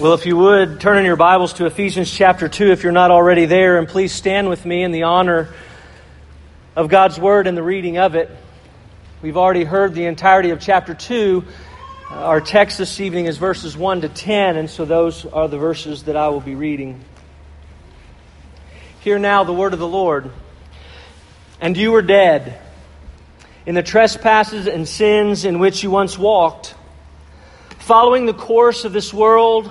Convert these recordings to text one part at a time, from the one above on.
Well, if you would, turn in your Bibles to Ephesians chapter 2 if you're not already there, and please stand with me in the honor of God's Word and the reading of it. We've already heard the entirety of chapter 2. Uh, our text this evening is verses 1 to 10, and so those are the verses that I will be reading. Hear now the Word of the Lord. And you were dead in the trespasses and sins in which you once walked, following the course of this world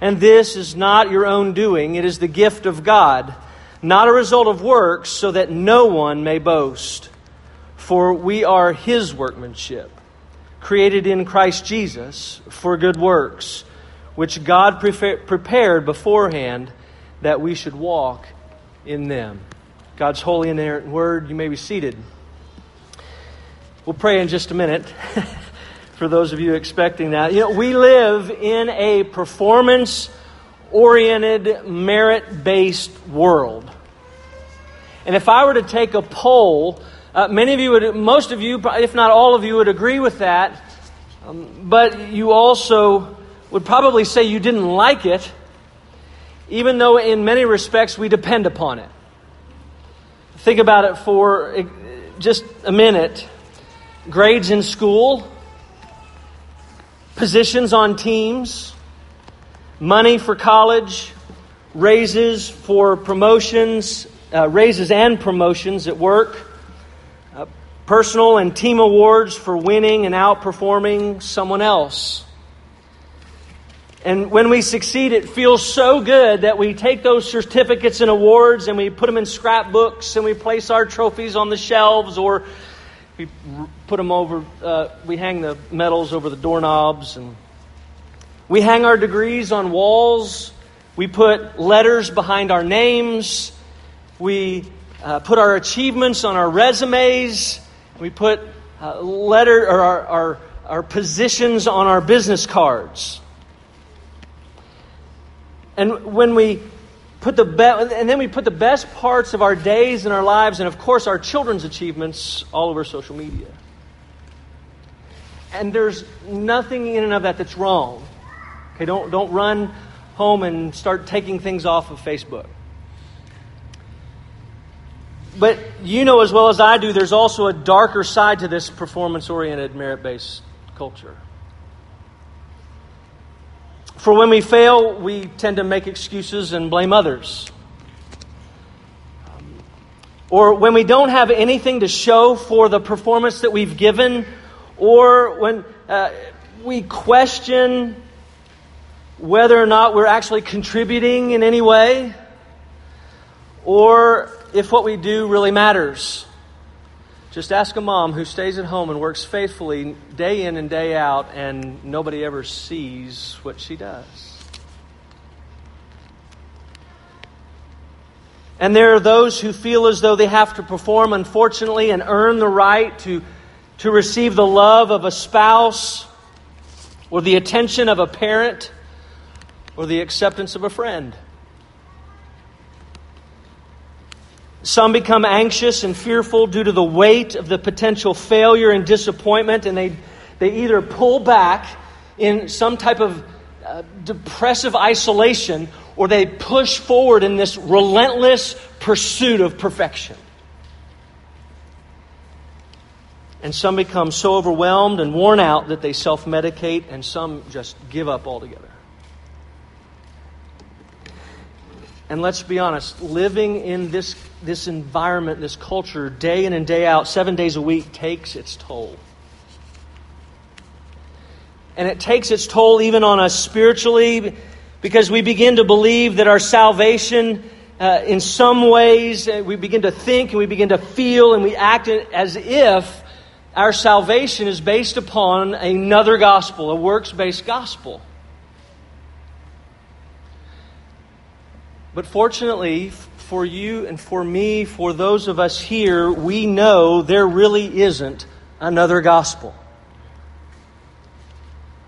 and this is not your own doing, it is the gift of God, not a result of works, so that no one may boast. For we are His workmanship, created in Christ Jesus for good works, which God prepared beforehand that we should walk in them. God's holy and inerrant word, you may be seated. We'll pray in just a minute. for those of you expecting that. You know, we live in a performance oriented, merit based world. And if I were to take a poll, uh, many of you would, most of you, if not all of you, would agree with that. Um, but you also would probably say you didn't like it, even though in many respects we depend upon it. Think about it for uh, just a minute. Grades in school, positions on teams, money for college, raises for promotions, uh, raises and promotions at work, uh, personal and team awards for winning and outperforming someone else. And when we succeed, it feels so good that we take those certificates and awards and we put them in scrapbooks and we place our trophies on the shelves or we put them over, uh, we hang the medals over the doorknobs, and we hang our degrees on walls. We put letters behind our names. We uh, put our achievements on our resumes. We put uh, letter or our, our, our positions on our business cards. And when we put the be- and then we put the best parts of our days and our lives and of course our children's achievements all over social media and there's nothing in and of that that's wrong. Okay don't don't run home and start taking things off of facebook. But you know as well as i do there's also a darker side to this performance oriented merit based culture. For when we fail, we tend to make excuses and blame others. Or when we don't have anything to show for the performance that we've given, or when uh, we question whether or not we're actually contributing in any way, or if what we do really matters. Just ask a mom who stays at home and works faithfully day in and day out, and nobody ever sees what she does. And there are those who feel as though they have to perform, unfortunately, and earn the right to, to receive the love of a spouse, or the attention of a parent, or the acceptance of a friend. Some become anxious and fearful due to the weight of the potential failure and disappointment, and they, they either pull back in some type of uh, depressive isolation or they push forward in this relentless pursuit of perfection. And some become so overwhelmed and worn out that they self medicate, and some just give up altogether. And let's be honest, living in this, this environment, this culture, day in and day out, seven days a week, takes its toll. And it takes its toll even on us spiritually because we begin to believe that our salvation, uh, in some ways, uh, we begin to think and we begin to feel and we act as if our salvation is based upon another gospel, a works based gospel. But fortunately, for you and for me, for those of us here, we know there really isn't another gospel.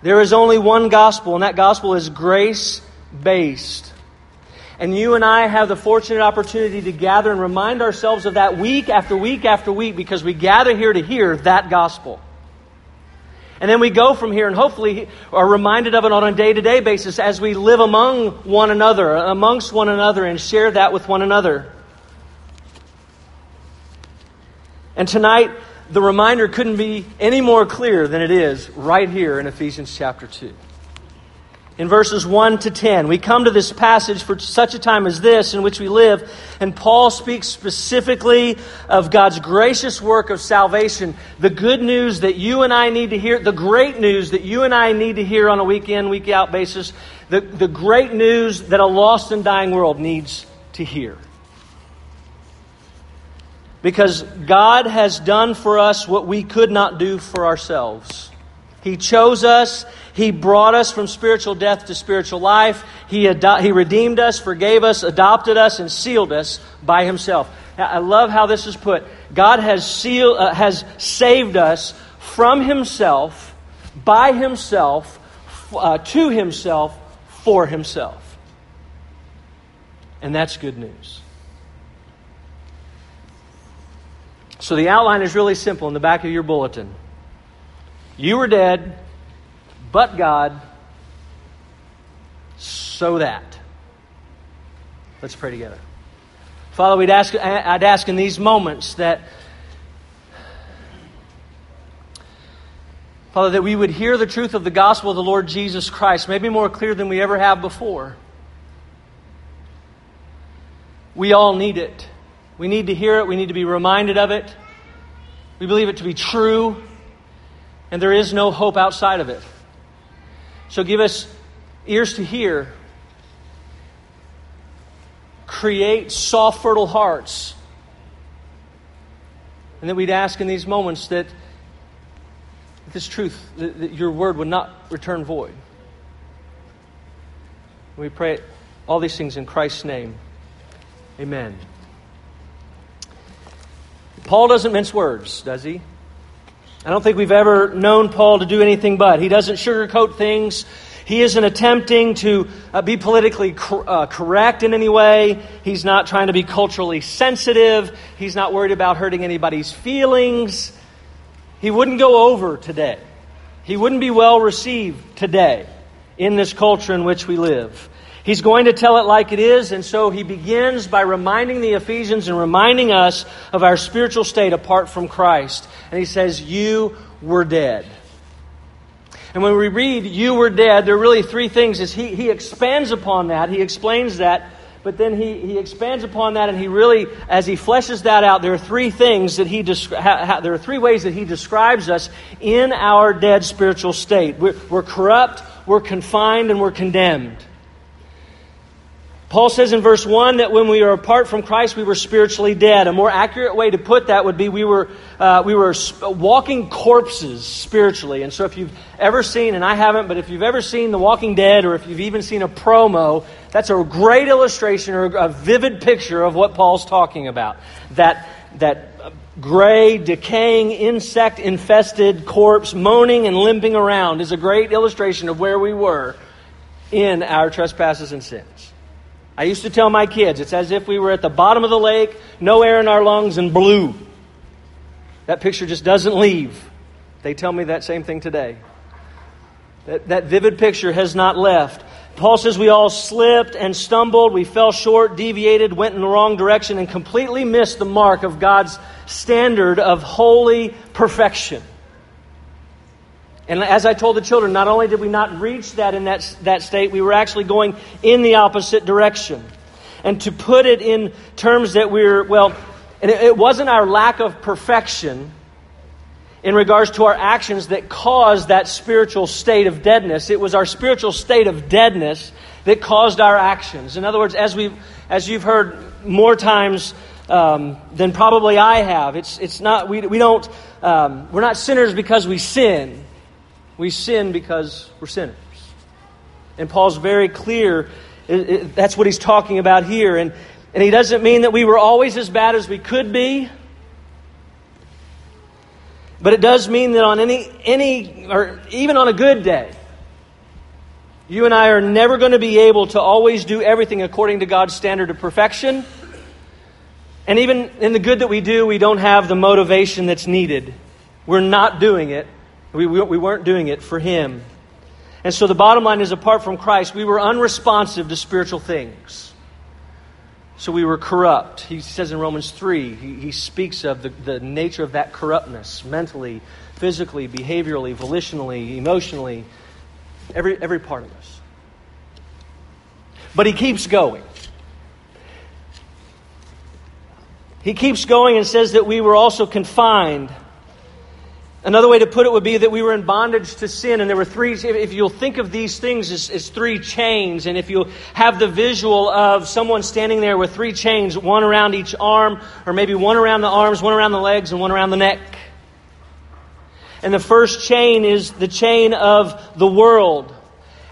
There is only one gospel, and that gospel is grace based. And you and I have the fortunate opportunity to gather and remind ourselves of that week after week after week because we gather here to hear that gospel. And then we go from here and hopefully are reminded of it on a day to day basis as we live among one another, amongst one another, and share that with one another. And tonight, the reminder couldn't be any more clear than it is right here in Ephesians chapter 2 in verses 1 to 10. We come to this passage for such a time as this in which we live, and Paul speaks specifically of God's gracious work of salvation, the good news that you and I need to hear, the great news that you and I need to hear on a week in, week out basis, the, the great news that a lost and dying world needs to hear. Because God has done for us what we could not do for ourselves. He chose us. He brought us from spiritual death to spiritual life. He, ado- he redeemed us, forgave us, adopted us, and sealed us by Himself. I love how this is put. God has, sealed, uh, has saved us from Himself, by Himself, uh, to Himself, for Himself. And that's good news. So the outline is really simple in the back of your bulletin. You were dead, but God, so that. Let's pray together. Father, we'd ask, I'd ask in these moments that, Father, that we would hear the truth of the gospel of the Lord Jesus Christ, maybe more clear than we ever have before. We all need it. We need to hear it. We need to be reminded of it. We believe it to be true and there is no hope outside of it. So give us ears to hear. Create soft, fertile hearts. And that we'd ask in these moments that this truth, that, that your word would not return void. We pray all these things in Christ's name. Amen. Paul doesn't mince words, does he? I don't think we've ever known Paul to do anything but. He doesn't sugarcoat things. He isn't attempting to uh, be politically cor- uh, correct in any way. He's not trying to be culturally sensitive. He's not worried about hurting anybody's feelings. He wouldn't go over today. He wouldn't be well received today in this culture in which we live. He's going to tell it like it is, and so he begins by reminding the Ephesians and reminding us of our spiritual state apart from Christ. And he says, You were dead. And when we read, You were dead, there are really three things. Is he, he expands upon that, he explains that, but then he, he expands upon that, and he really, as he fleshes that out, there are three things that he descri- there are three ways that he describes us in our dead spiritual state. We're, we're corrupt, we're confined, and we're condemned. Paul says in verse 1 that when we were apart from Christ, we were spiritually dead. A more accurate way to put that would be we were, uh, we were walking corpses spiritually. And so if you've ever seen, and I haven't, but if you've ever seen The Walking Dead or if you've even seen a promo, that's a great illustration or a vivid picture of what Paul's talking about. That, that gray, decaying, insect infested corpse moaning and limping around is a great illustration of where we were in our trespasses and sins. I used to tell my kids it's as if we were at the bottom of the lake, no air in our lungs, and blue. That picture just doesn't leave. They tell me that same thing today. That, that vivid picture has not left. Paul says we all slipped and stumbled, we fell short, deviated, went in the wrong direction, and completely missed the mark of God's standard of holy perfection. And as I told the children, not only did we not reach that in that, that state, we were actually going in the opposite direction. and to put it in terms that we're, well, and it, it wasn't our lack of perfection in regards to our actions that caused that spiritual state of deadness. It was our spiritual state of deadness that caused our actions. In other words, as, we as you've heard more times um, than probably I have, it's, it's not, we, we don't, um, we're not sinners because we sin. We sin because we're sinners. And Paul's very clear. It, it, that's what he's talking about here. And, and he doesn't mean that we were always as bad as we could be. But it does mean that on any, any, or even on a good day, you and I are never going to be able to always do everything according to God's standard of perfection. And even in the good that we do, we don't have the motivation that's needed. We're not doing it. We, we, we weren't doing it for Him. And so the bottom line is apart from Christ, we were unresponsive to spiritual things. So we were corrupt. He says in Romans 3, he, he speaks of the, the nature of that corruptness mentally, physically, behaviorally, volitionally, emotionally, every, every part of us. But he keeps going. He keeps going and says that we were also confined Another way to put it would be that we were in bondage to sin, and there were three. If you'll think of these things as, as, three chains, and if you have the visual of someone standing there with three chains, one around each arm, or maybe one around the arms, one around the legs, and one around the neck. And the first chain is the chain of the world.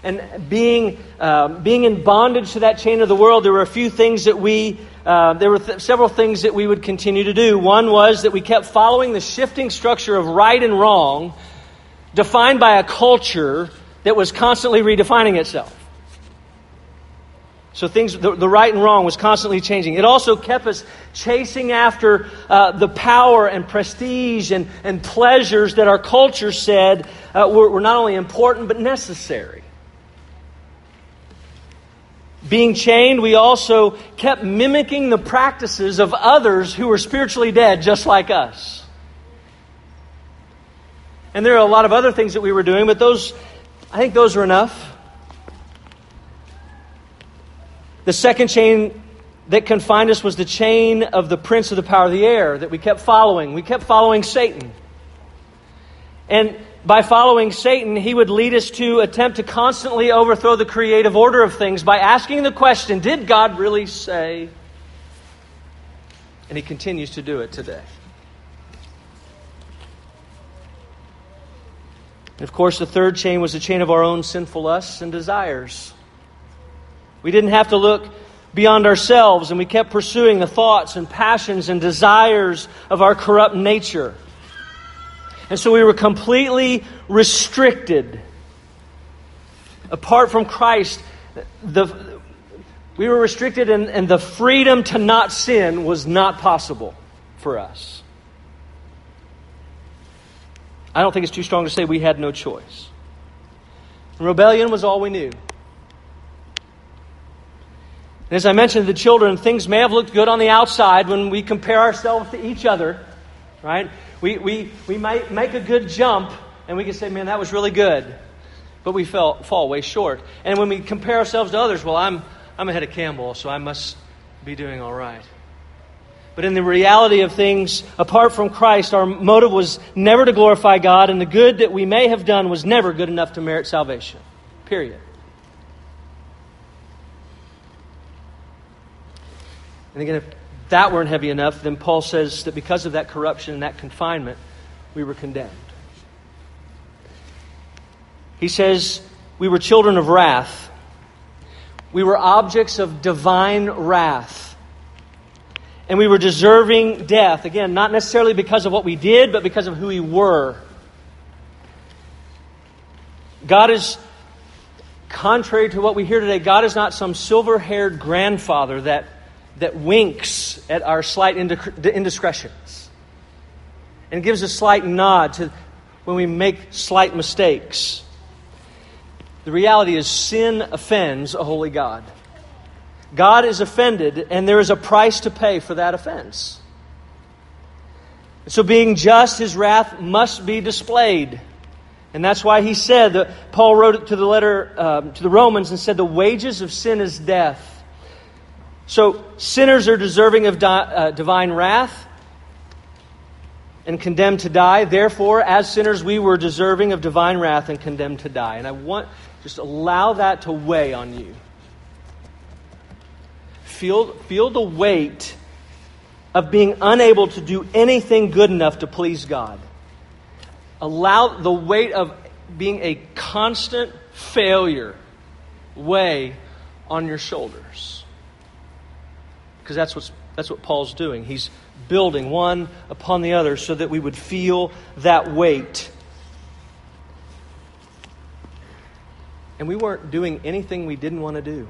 And being, uh, being in bondage to that chain of the world, there were a few things that we uh, there were th- several things that we would continue to do. One was that we kept following the shifting structure of right and wrong, defined by a culture that was constantly redefining itself. So things, the, the, right and wrong was constantly changing. It also kept us chasing after uh, the power and prestige and, and pleasures that our culture said uh, were, were not only important but necessary. Being chained, we also kept mimicking the practices of others who were spiritually dead just like us. And there are a lot of other things that we were doing, but those, I think those are enough. The second chain that confined us was the chain of the prince of the power of the air that we kept following. We kept following Satan. And by following Satan, he would lead us to attempt to constantly overthrow the creative order of things by asking the question Did God really say? And he continues to do it today. And of course, the third chain was the chain of our own sinful lusts and desires. We didn't have to look beyond ourselves, and we kept pursuing the thoughts and passions and desires of our corrupt nature. And so we were completely restricted. Apart from Christ, the, we were restricted, and, and the freedom to not sin was not possible for us. I don't think it's too strong to say we had no choice. Rebellion was all we knew. And as I mentioned the children, things may have looked good on the outside when we compare ourselves to each other, right? We, we, we might make a good jump and we can say, man, that was really good. But we fell, fall way short. And when we compare ourselves to others, well, I'm, I'm ahead of Campbell, so I must be doing all right. But in the reality of things, apart from Christ, our motive was never to glorify God, and the good that we may have done was never good enough to merit salvation. Period. And again, if that weren't heavy enough, then Paul says that because of that corruption and that confinement, we were condemned. He says we were children of wrath. We were objects of divine wrath. And we were deserving death. Again, not necessarily because of what we did, but because of who we were. God is, contrary to what we hear today, God is not some silver haired grandfather that that winks at our slight indiscretions and gives a slight nod to when we make slight mistakes. The reality is, sin offends a holy God. God is offended, and there is a price to pay for that offense. So, being just, his wrath must be displayed. And that's why he said that Paul wrote it to the letter um, to the Romans and said, The wages of sin is death. So, sinners are deserving of di- uh, divine wrath and condemned to die. Therefore, as sinners, we were deserving of divine wrath and condemned to die. And I want just allow that to weigh on you. Feel, feel the weight of being unable to do anything good enough to please God. Allow the weight of being a constant failure weigh on your shoulders. Because that's, what's, that's what Paul's doing. He's building one upon the other so that we would feel that weight. And we weren't doing anything we didn't want to do.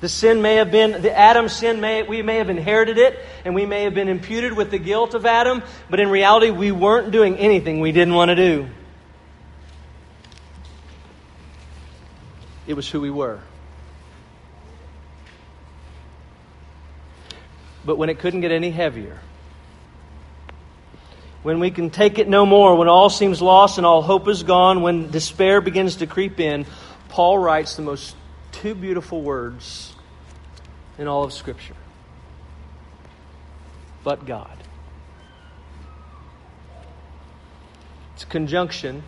The sin may have been, the Adam sin, may, we may have inherited it, and we may have been imputed with the guilt of Adam, but in reality, we weren't doing anything we didn't want to do. It was who we were. But when it couldn't get any heavier, when we can take it no more, when all seems lost and all hope is gone, when despair begins to creep in, Paul writes the most two beautiful words in all of Scripture. But God. It's a conjunction.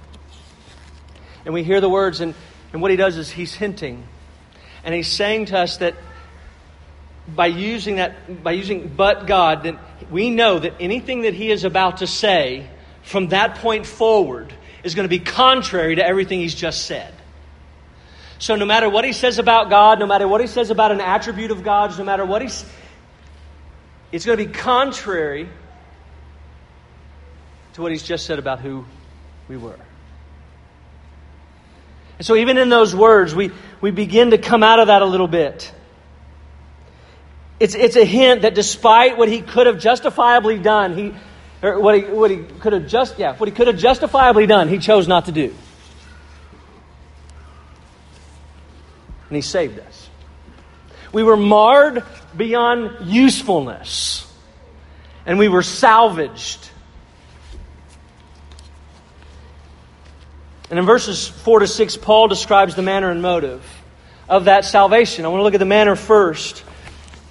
And we hear the words, and, and what he does is he's hinting. And he's saying to us that by using that, by using but God, that we know that anything that he is about to say from that point forward is going to be contrary to everything he's just said. So no matter what he says about God, no matter what he says about an attribute of God's, no matter what he's it's going to be contrary to what he's just said about who we were. And so even in those words, we, we begin to come out of that a little bit. It's, it's a hint that despite what he could have justifiably done, he, or what he, what he could have just, yeah, what he could have justifiably done, he chose not to do. and He saved us. We were marred beyond usefulness, and we were salvaged. And in verses 4 to 6, Paul describes the manner and motive of that salvation. I want to look at the manner first.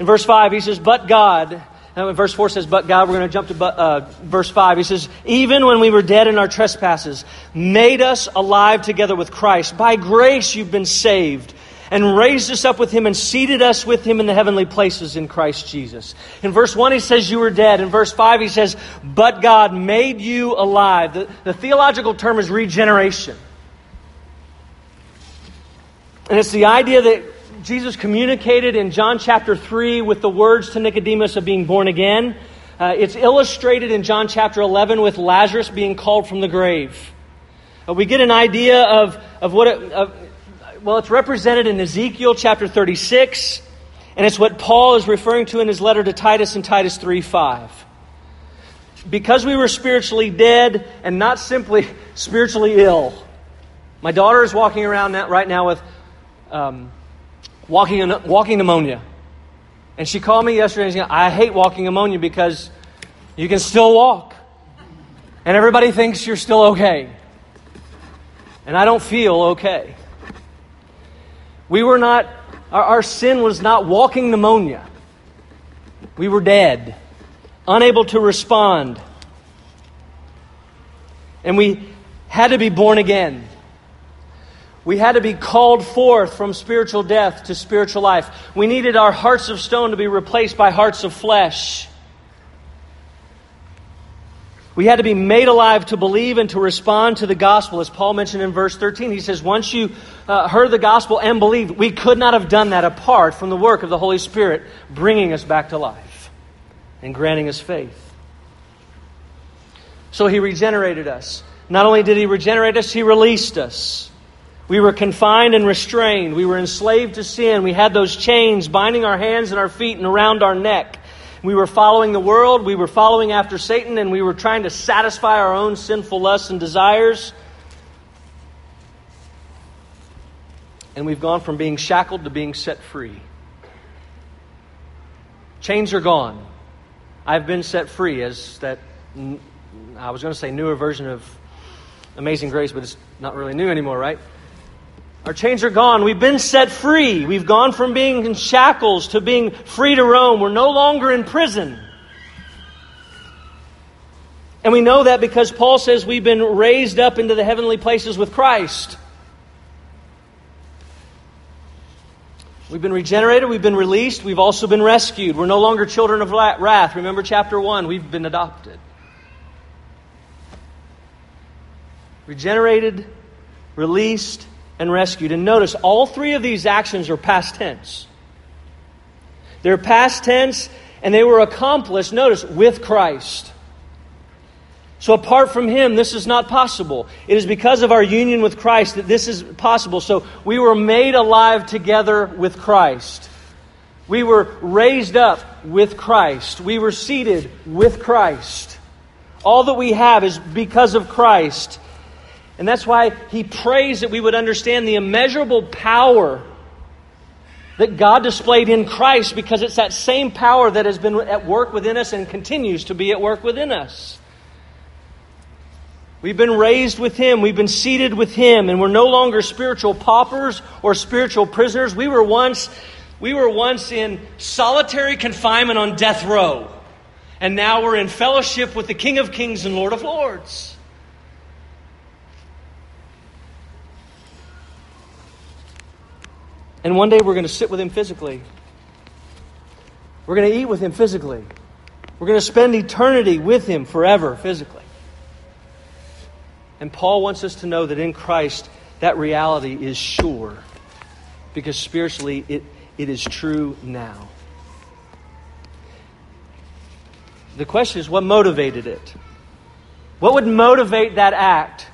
In verse 5, he says, But God, and verse 4 says, But God, we're going to jump to uh, verse 5. He says, Even when we were dead in our trespasses, made us alive together with Christ. By grace you've been saved and raised us up with him and seated us with him in the heavenly places in Christ Jesus. In verse 1, he says, You were dead. In verse 5, he says, But God made you alive. The, the theological term is regeneration. And it's the idea that Jesus communicated in John chapter 3 with the words to Nicodemus of being born again. Uh, it's illustrated in John chapter 11 with Lazarus being called from the grave. Uh, we get an idea of, of what it, of, well, it's represented in Ezekiel chapter 36, and it's what Paul is referring to in his letter to Titus in Titus 3 5. Because we were spiritually dead and not simply spiritually ill. My daughter is walking around right now with um, walking, walking pneumonia. And she called me yesterday and she said, I hate walking pneumonia because you can still walk. And everybody thinks you're still okay. And I don't feel okay. We were not, our, our sin was not walking pneumonia. We were dead, unable to respond. And we had to be born again. We had to be called forth from spiritual death to spiritual life. We needed our hearts of stone to be replaced by hearts of flesh. We had to be made alive to believe and to respond to the gospel. As Paul mentioned in verse 13, he says, Once you uh, heard the gospel and believed, we could not have done that apart from the work of the Holy Spirit bringing us back to life and granting us faith. So he regenerated us. Not only did he regenerate us, he released us. We were confined and restrained. We were enslaved to sin. We had those chains binding our hands and our feet and around our neck. We were following the world, we were following after Satan, and we were trying to satisfy our own sinful lusts and desires. And we've gone from being shackled to being set free. Chains are gone. I've been set free as that, I was going to say newer version of Amazing Grace, but it's not really new anymore, right? Our chains are gone. We've been set free. We've gone from being in shackles to being free to roam. We're no longer in prison. And we know that because Paul says we've been raised up into the heavenly places with Christ. We've been regenerated, we've been released, we've also been rescued. We're no longer children of wrath. Remember chapter 1, we've been adopted. Regenerated, released, and rescued. And notice, all three of these actions are past tense. They're past tense, and they were accomplished, notice, with Christ. So apart from Him, this is not possible. It is because of our union with Christ that this is possible. So we were made alive together with Christ. We were raised up with Christ. We were seated with Christ. All that we have is because of Christ. And that's why he prays that we would understand the immeasurable power that God displayed in Christ because it's that same power that has been at work within us and continues to be at work within us. We've been raised with Him. We've been seated with Him, and we're no longer spiritual paupers or spiritual prisoners. We were once, we were once in solitary confinement on death row, and now we're in fellowship with the King of Kings and Lord of Lords. And one day we're going to sit with Him physically. We're going to eat with Him physically. We're going to spend eternity with Him forever physically. And Paul wants us to know that in Christ, that reality is sure because spiritually it, it is true now. The question is what motivated it? What would motivate that act?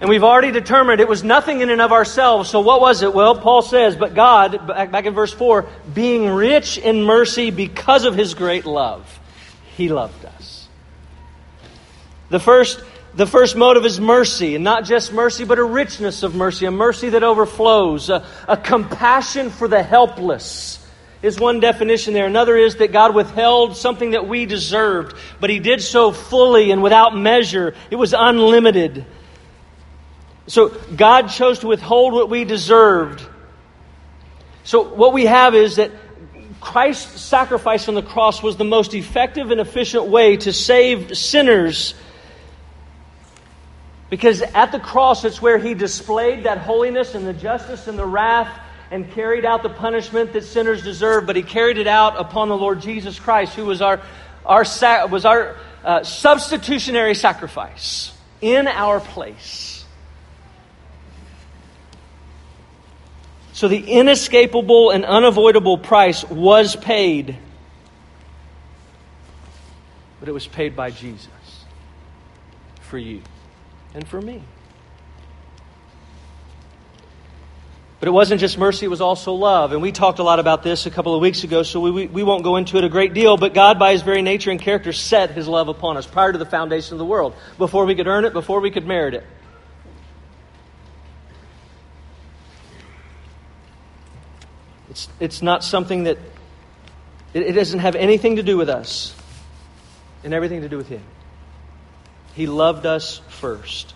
And we've already determined it was nothing in and of ourselves. So what was it? Well, Paul says, but God, back in verse 4, being rich in mercy because of his great love, he loved us. The first the first motive is mercy, and not just mercy, but a richness of mercy, a mercy that overflows, a, a, compassion for the helpless is one definition there. Another is that God withheld something that we deserved, but He did so fully and without measure. It was unlimited. So God chose to withhold what we deserved. So what we have is that Christ's sacrifice on the cross was the most effective and efficient way to save sinners because at the cross, it's where he displayed that holiness and the justice and the wrath and carried out the punishment that sinners deserve, but he carried it out upon the Lord Jesus Christ, who was our, our, was our uh, substitutionary sacrifice in our place. So the inescapable and unavoidable price was paid, but it was paid by Jesus for you and for me. But it wasn't just mercy, it was also love. And we talked a lot about this a couple of weeks ago, so we, we, we, won't go into it a great deal. But God, by His very nature and character, set His love upon us prior to the foundation of the world, before we could earn it, before we could merit it. It's, it's not something that, it, it doesn't have anything to do with us and everything to do with Him. He loved us first.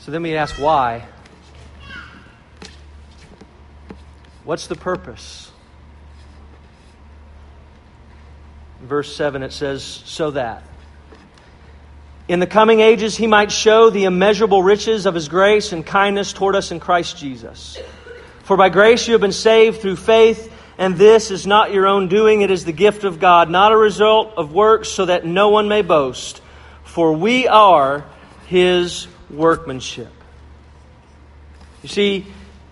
So then we ask why. What's the purpose? verse 7 it says, So that. In the coming ages, he might show the immeasurable riches of his grace and kindness toward us in Christ Jesus. For by grace you have been saved through faith and this is not your own doing, it is the gift of God, not a result of works, so that no one may boast. For we are his workmanship. You see,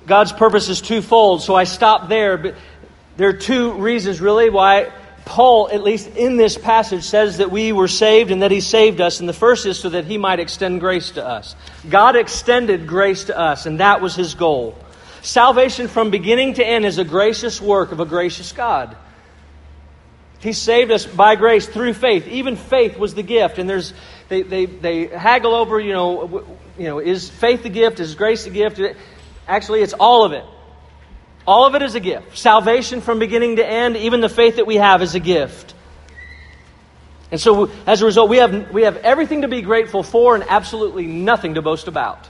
God's purpose is twofold, so I stop there. But there are two reasons, really, why Paul, at least in this passage, says that we were saved and that he saved us. And the first is so that he might extend grace to us. God extended grace to us, and that was his goal. Salvation from beginning to end is a gracious work of a gracious God. He saved us by grace through faith. Even faith was the gift. And there's they, they, they haggle over, you know, you know, is faith the gift? Is grace the gift? Actually, it's all of it. All of it is a gift. Salvation from beginning to end, even the faith that we have is a gift. And so, as a result, we have, we have everything to be grateful for and absolutely nothing to boast about.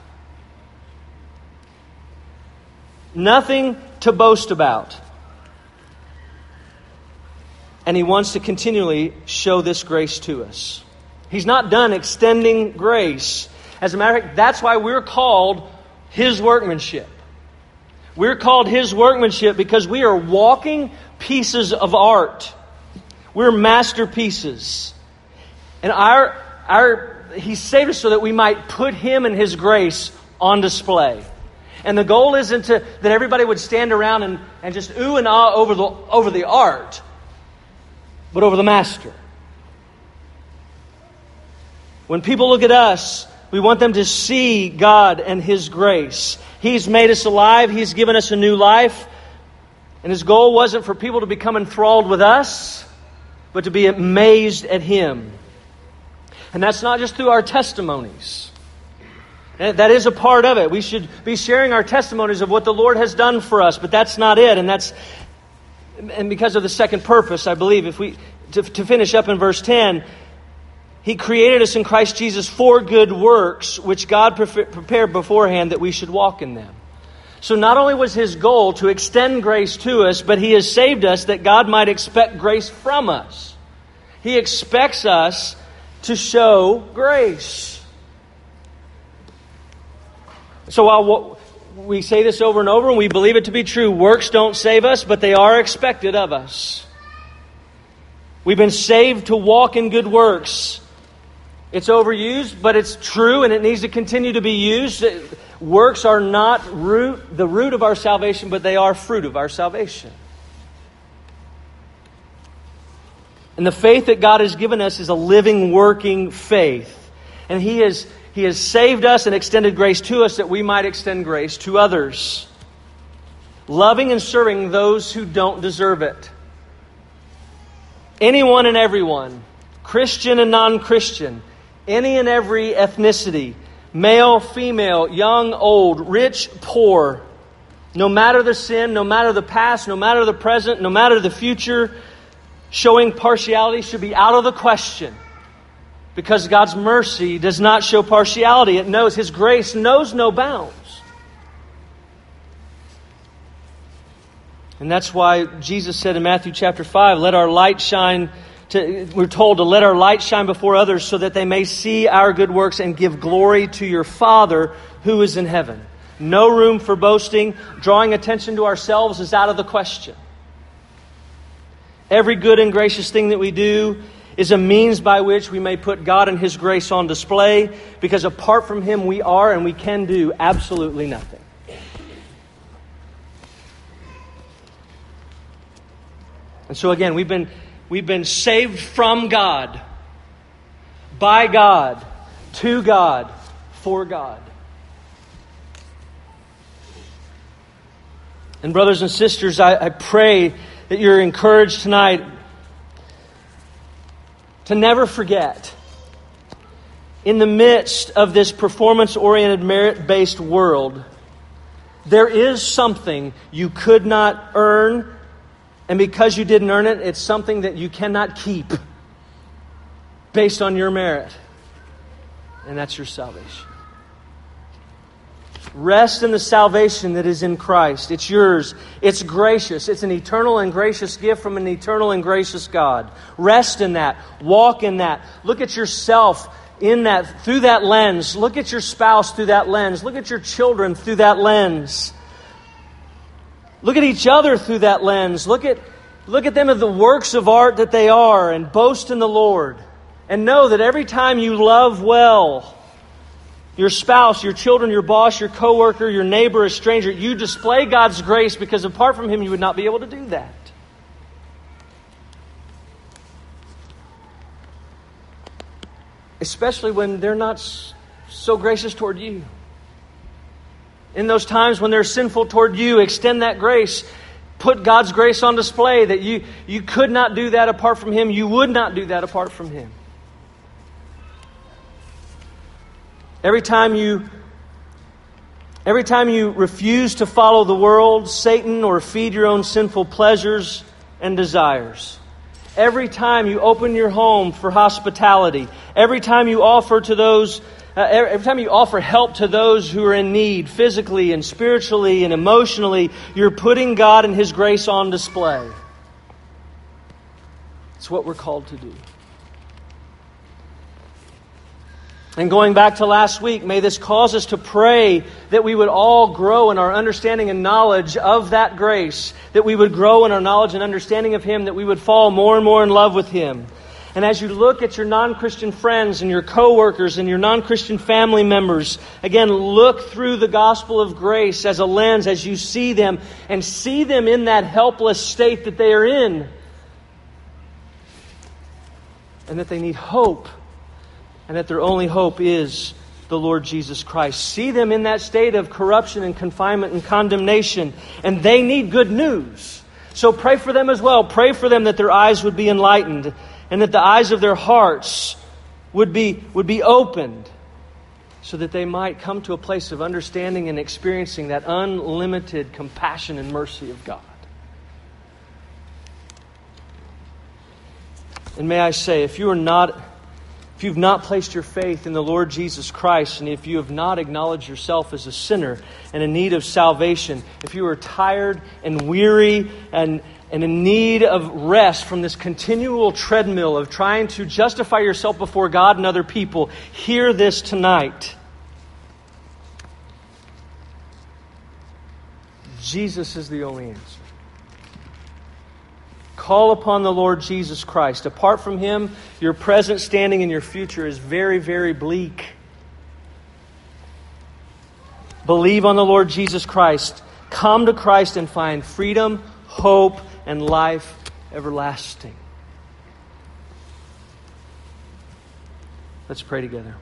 Nothing to boast about. And He wants to continually show this grace to us. He's not done extending grace. As a matter of fact, that's why we're called His workmanship. We're called His workmanship because we are walking pieces of art. We're masterpieces. And our, our, He saved us so that we might put Him and His grace on display. And the goal isn't to, that everybody would stand around and, and just ooh and ah over the, over the art, but over the Master. When people look at us, we want them to see God and His grace. He's made us alive, He's given us a new life. And His goal wasn't for people to become enthralled with us, but to be amazed at Him. And that's not just through our testimonies. Eh, that is a part of it. We should be sharing our testimonies of what the Lord has done for us, but that's not it. And that's and because of the second purpose, I believe, if we to, to finish up in verse 10, he created us in Christ Jesus for good works, which God pre- prepared beforehand that we should walk in them. So not only was his goal to extend grace to us, but he has saved us that God might expect grace from us. He expects us to show grace. So while we say this over and over and we believe it to be true, works don't save us, but they are expected of us. We've been saved to walk in good works. It's overused, but it's true and it needs to continue to be used. Uh, works are not root, the root of our salvation, but they are fruit of our salvation. And the faith that God has given us is a living, working faith. And He has, he has saved us and extended grace to us that we might extend grace to others. Loving and serving those who don't deserve it. Anyone and everyone, Christian and non Christian any and every ethnicity, male, female, young, old, rich, poor, no matter the sin, no matter the past, no matter the present, no matter the future, showing partiality should be out of the question. Because God's mercy does not show partiality. It knows, His grace knows no bounds. And that's why Jesus said in Matthew chapter 5, Let our light shine to, we're told to let our light shine before others so that they may see our good works and give glory to your Father who is in heaven. No room for boasting. Drawing attention to ourselves is out of the question. Every good and gracious thing that we do is a means by which we may put God and His grace on display because apart from Him, we are and we can do absolutely nothing. And so, again, we've been We've been saved from God, by God, to God, for God. And, brothers and sisters, I, I pray that you're encouraged tonight to never forget in the midst of this performance oriented, merit based world, there is something you could not earn and because you didn't earn it, it's something that you cannot keep based on your merit. And that's your salvation. Rest in the salvation that is in Christ. It's yours. It's gracious. It's an eternal and gracious gift from an eternal and gracious God. Rest in that. Walk in that. Look at yourself in that through that lens. Look at your spouse through that lens. Look at your children through that lens. Look at each other through that lens. Look at, look at them as the works of art that they are and boast in the Lord. And know that every time you love well, your spouse, your children, your boss, your coworker, your neighbor, a stranger, you display God's grace because apart from Him, you would not be able to do that. Especially when they're not so gracious toward you in those times when they're sinful toward you, extend that grace. Put God's grace on display that you, you could not do that apart from Him. You would not do that apart from Him. Every time you Every time you refuse to follow the world, Satan, or feed your own sinful pleasures and desires, Every time you open your home for hospitality, every time you offer to those, uh, every time you offer help to those who are in need, physically and spiritually and emotionally, you're putting God and His grace on display. It's what we're called to do. And going back to last week, may this cause us to pray that we would all grow in our understanding and knowledge of that grace, that we would grow in our knowledge and understanding of Him, that we would fall more and more in love with Him. And as you look at your non Christian friends and your coworkers and your non Christian family members, again, look through the gospel of grace as a lens as you see them and see them in that helpless state that they are in. And that they need hope and that their only hope is the Lord Jesus Christ. See them in that state of corruption and confinement and condemnation, and they need good news. So pray for them as well. Pray for them that their eyes would be enlightened and that the eyes of their hearts would be, would be opened so that they might come to a place of understanding and experiencing that unlimited compassion and mercy of God. And may I say, if you are not if you've not placed your faith in the Lord Jesus Christ, and if you have not acknowledged yourself as a sinner and in need of salvation, if you are tired and weary and, and in need of rest from this continual treadmill of trying to justify yourself before God and other people, hear this tonight. Jesus is the only answer. Call upon the Lord Jesus Christ. Apart from Him, your present standing and your future is very, very bleak. Believe on the Lord Jesus Christ. Come to Christ and find freedom, hope, and life everlasting. Let's pray together.